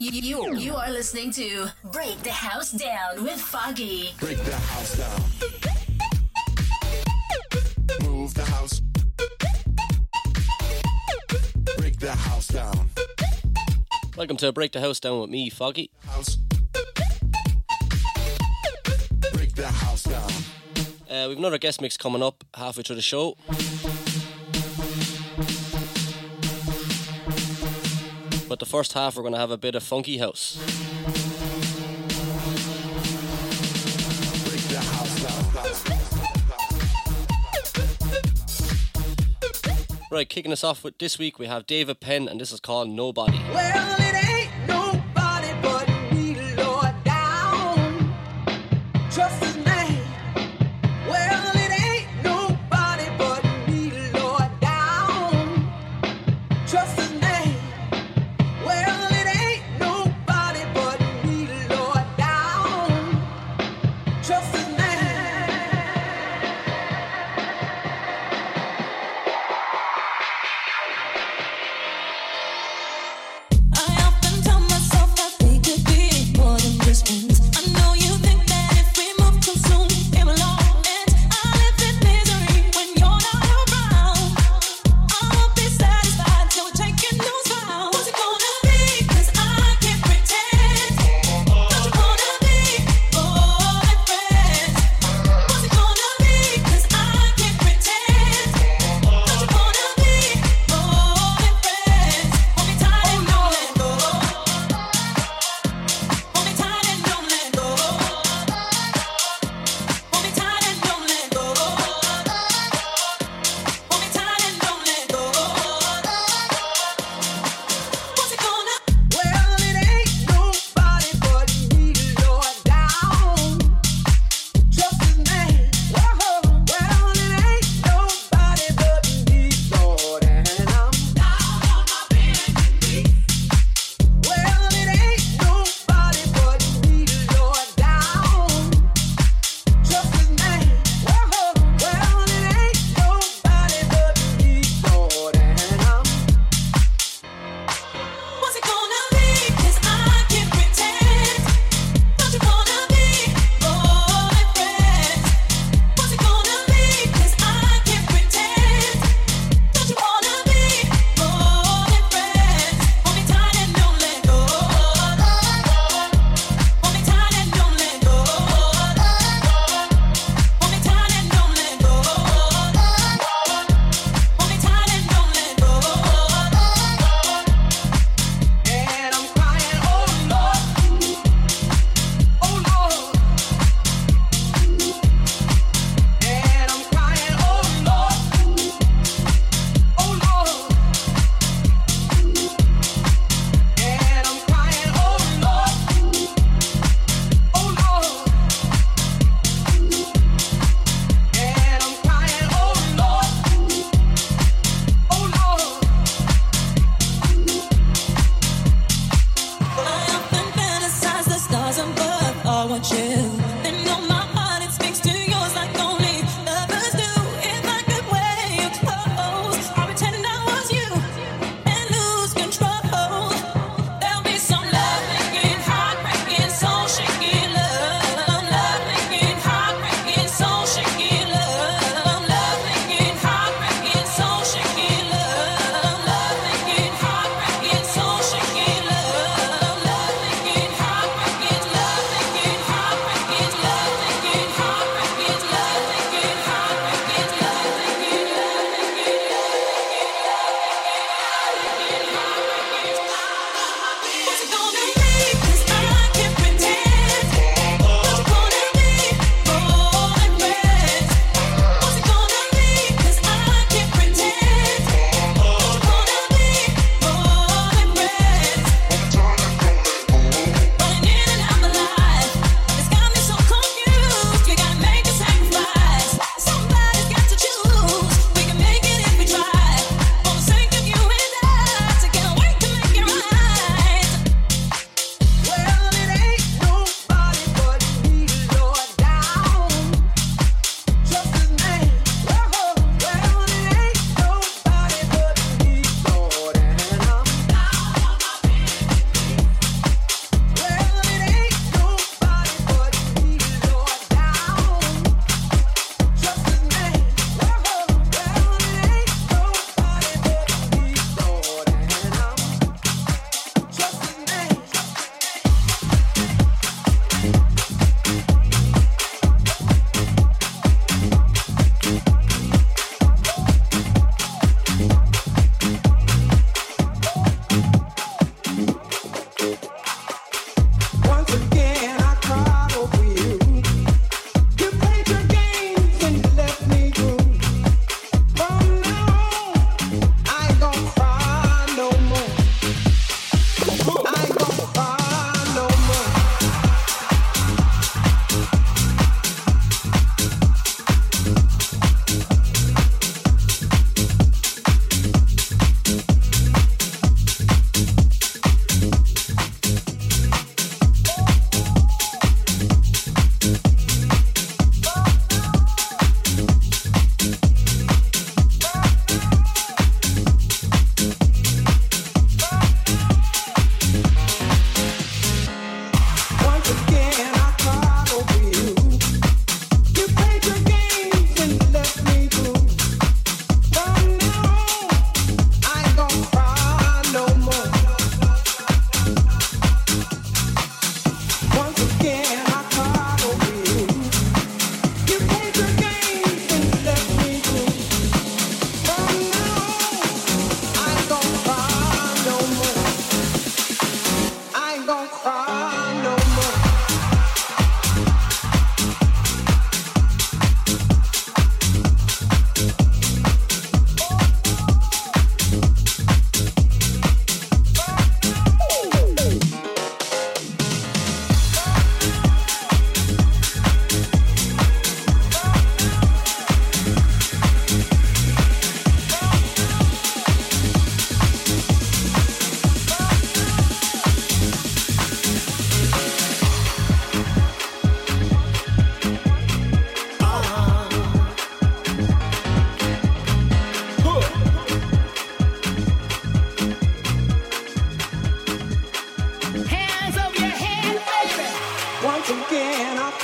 You, you, are listening to Break the House Down with Foggy. Break the house down. Move the house. Break the house down. Welcome to Break the House Down with me, Foggy. House. Break the house down. Uh, we've another guest mix coming up halfway through the show. But the first half, we're going to have a bit of funky house. Right, kicking us off with this week, we have David Penn, and this is called Nobody. Well,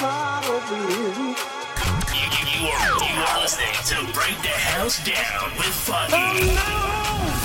you. You, you, are, you are listening to Break the House Down with Foggy. Once oh,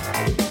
Thank you.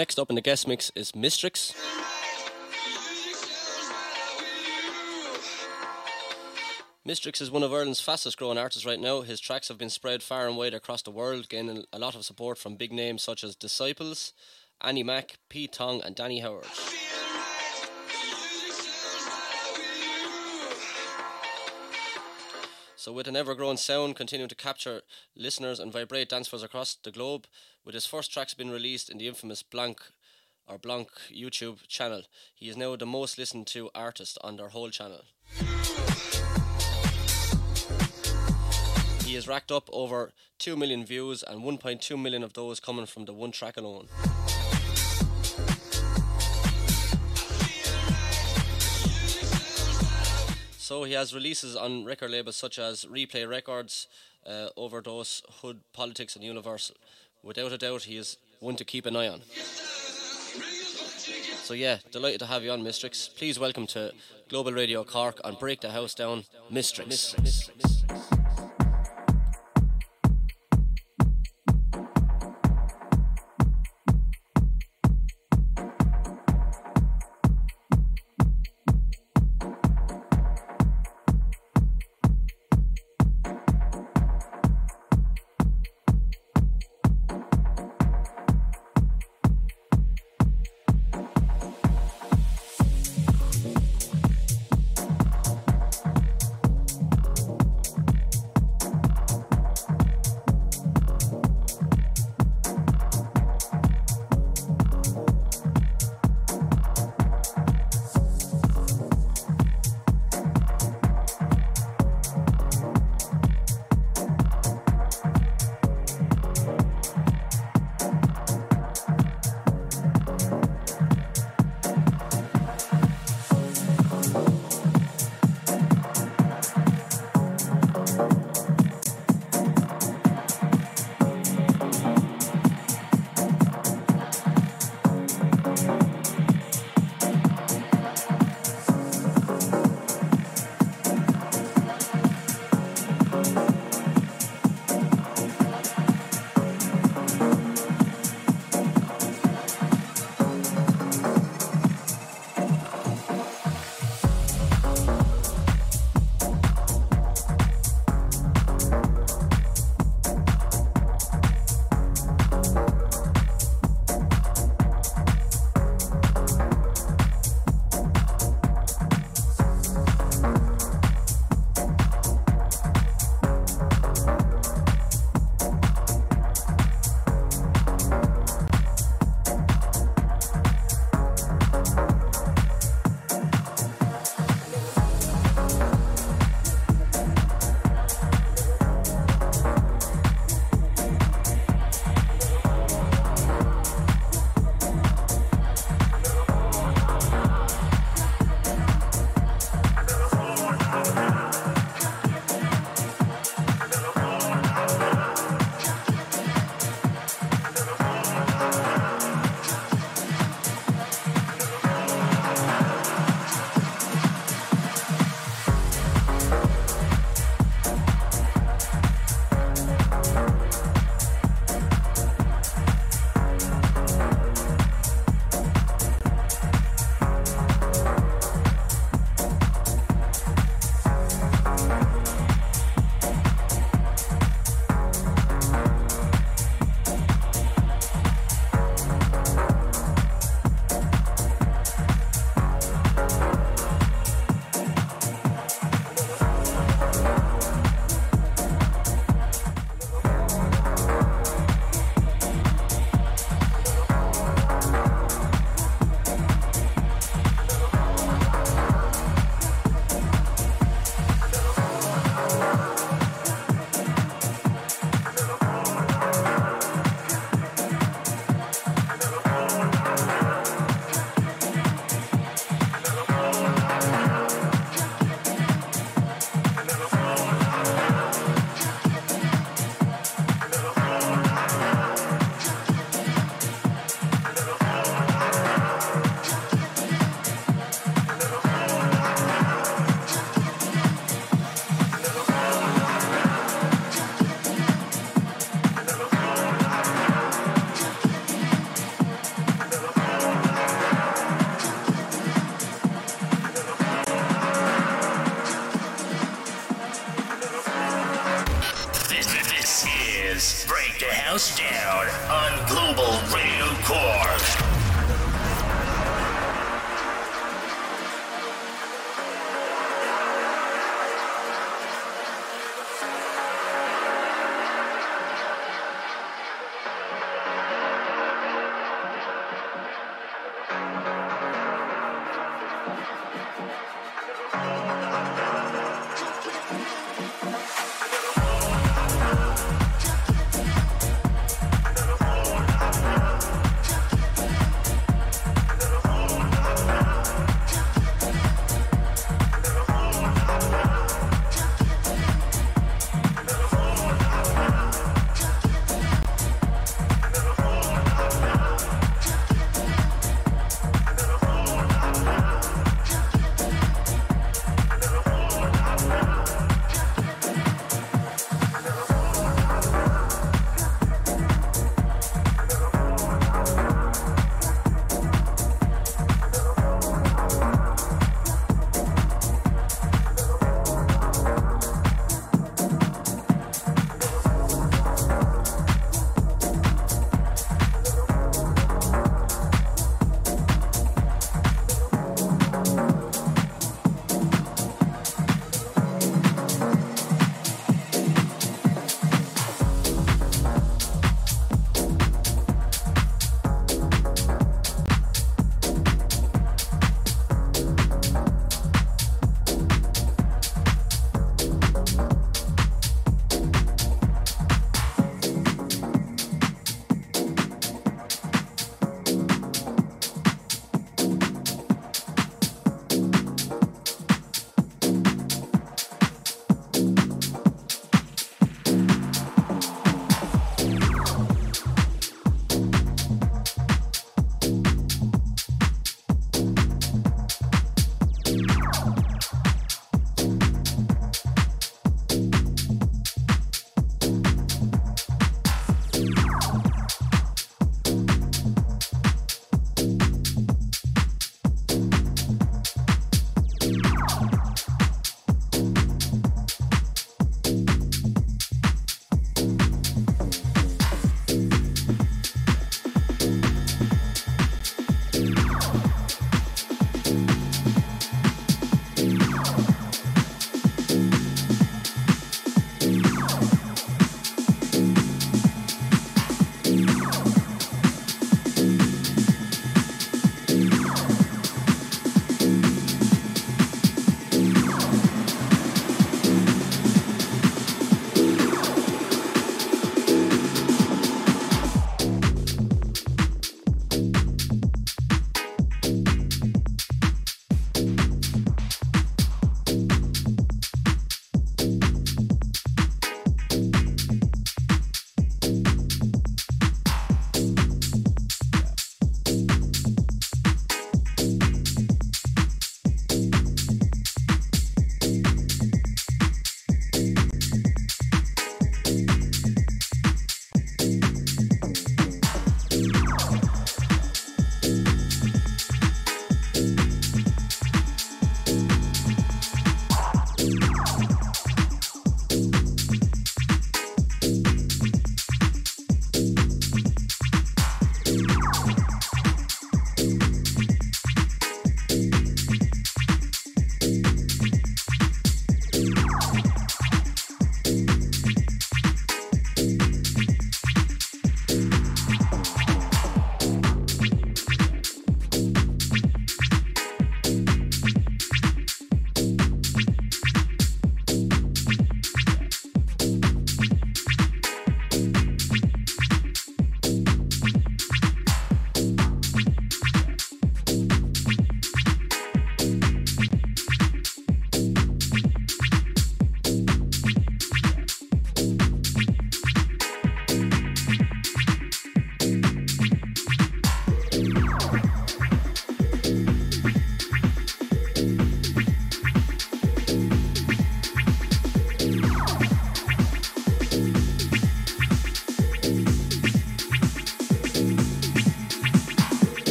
Next up in the guest mix is Mistrix. Mistrix is one of Ireland's fastest growing artists right now. His tracks have been spread far and wide across the world, gaining a lot of support from big names such as Disciples, Annie Mac, Pete Tong, and Danny Howard. So, with an ever growing sound continuing to capture listeners and vibrate dance floors across the globe, with his first tracks being released in the infamous Blanc or Blanc YouTube channel, he is now the most listened to artist on their whole channel. He has racked up over 2 million views and 1.2 million of those coming from the one track alone. So he has releases on record labels such as Replay Records, uh, Overdose, Hood Politics, and Universal. Without a doubt, he is one to keep an eye on. So yeah, delighted to have you on, Mistrix. Please welcome to Global Radio Cork and Break the House Down, Mistrix. Thank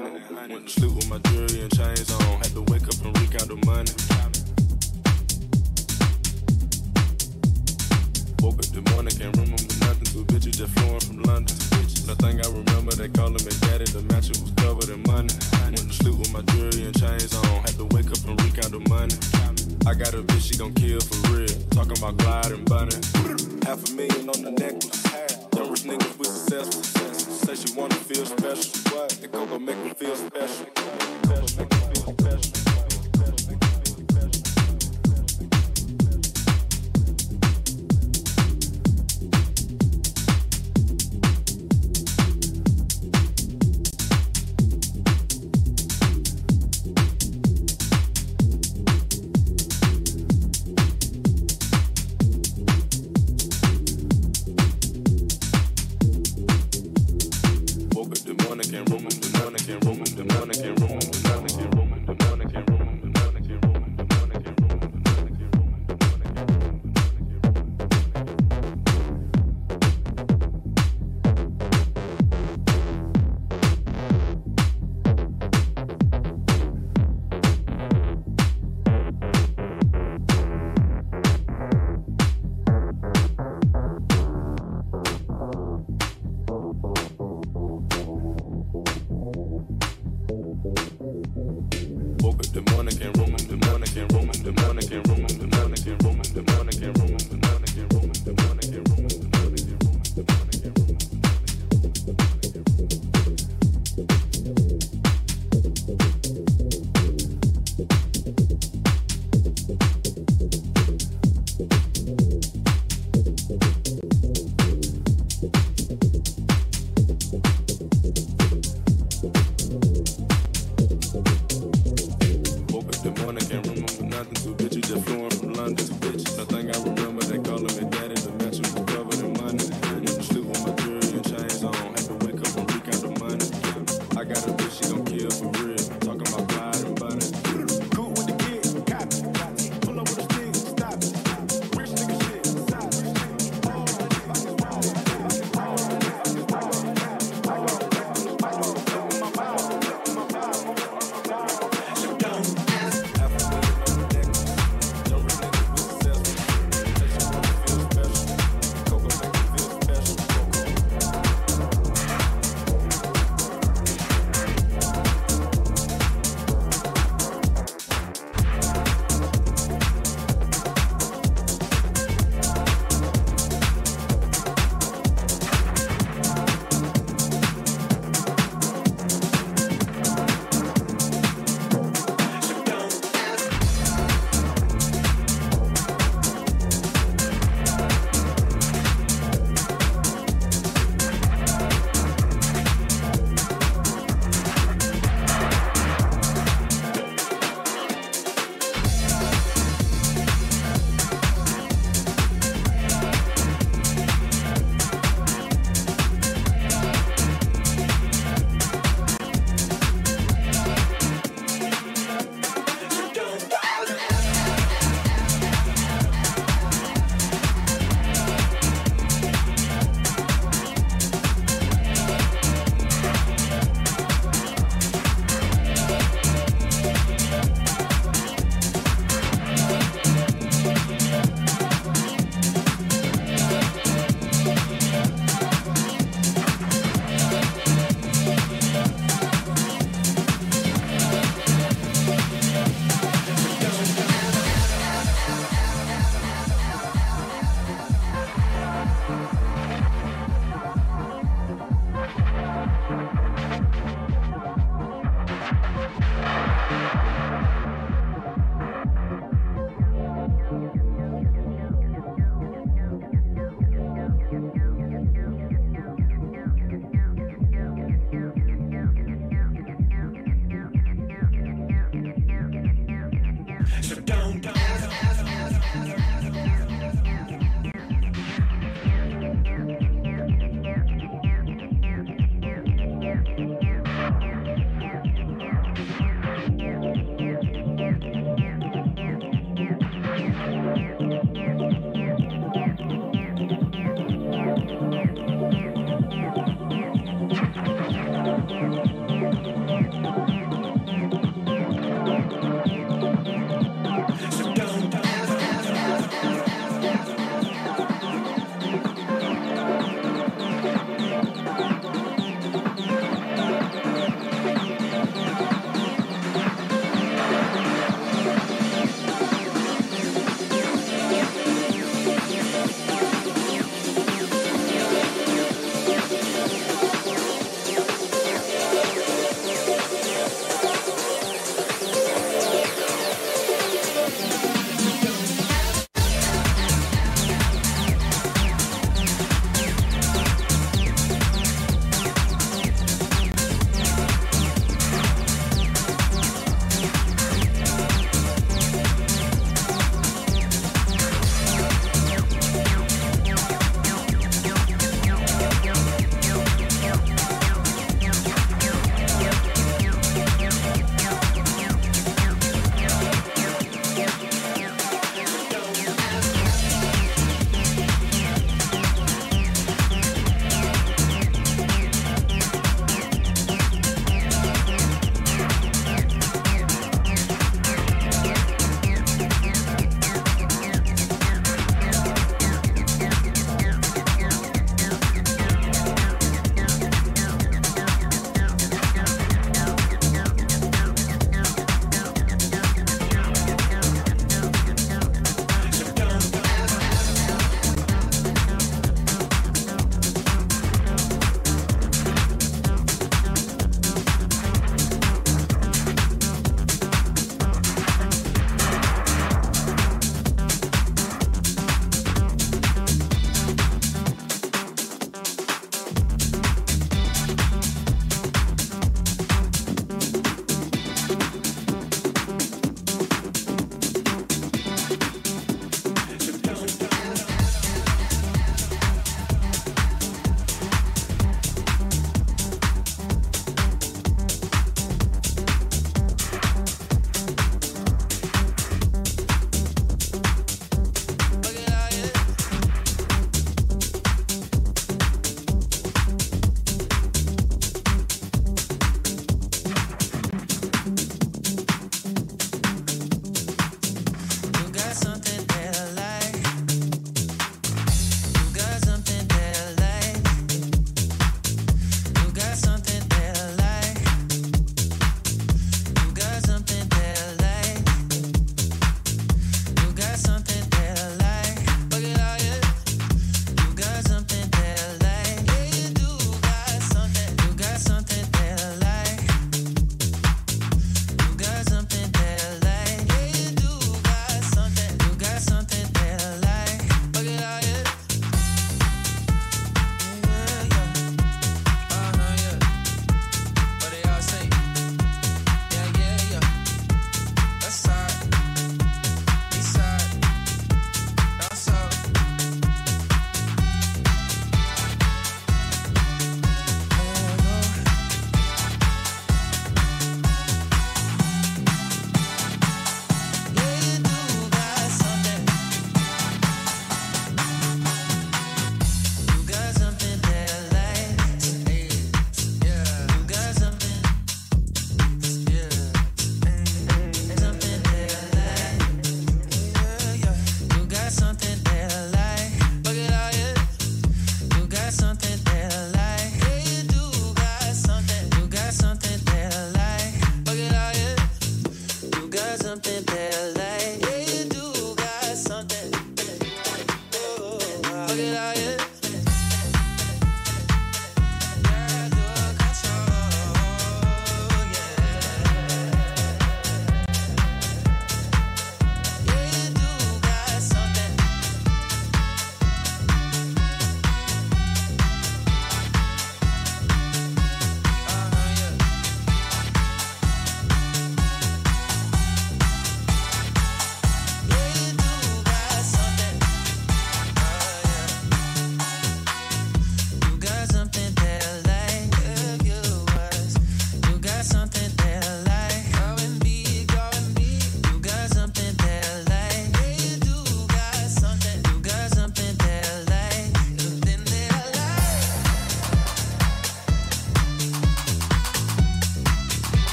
Money. Went to sleep with my jewelry and chains on. Had to wake up and recount the money. Woke up the morning, can't remember nothing. Two bitches just flowing from London. The thing I remember, they calling me daddy. The mattress was covered in money. Went to sleep with my jewelry and chains on. Had to wake up and recount the money. I got a bitch, she gon' kill for real. Talking about glide and bunny. Half a million on the necklace. Niggas with successful. Say she wanna feel special. What? The cocoa make me feel special.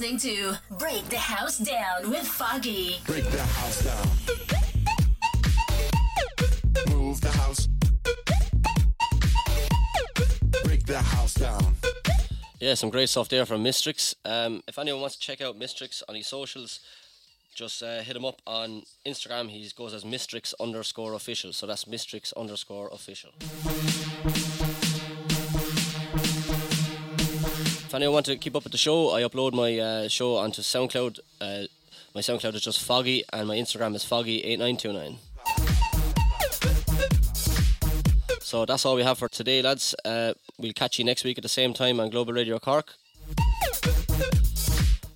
Listening to Break the House Down with Foggy. Break the house down. Move the house. Break the house down. Yeah, some great stuff there from Mistrix. Um, if anyone wants to check out Mistrix on his socials, just uh, hit him up on Instagram. He goes as Mistrix underscore official. So that's Mistrix underscore official. If anyone want to keep up with the show, I upload my uh, show onto SoundCloud. Uh, my SoundCloud is just Foggy, and my Instagram is Foggy8929. So that's all we have for today, lads. Uh, we'll catch you next week at the same time on Global Radio Cork.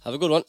Have a good one.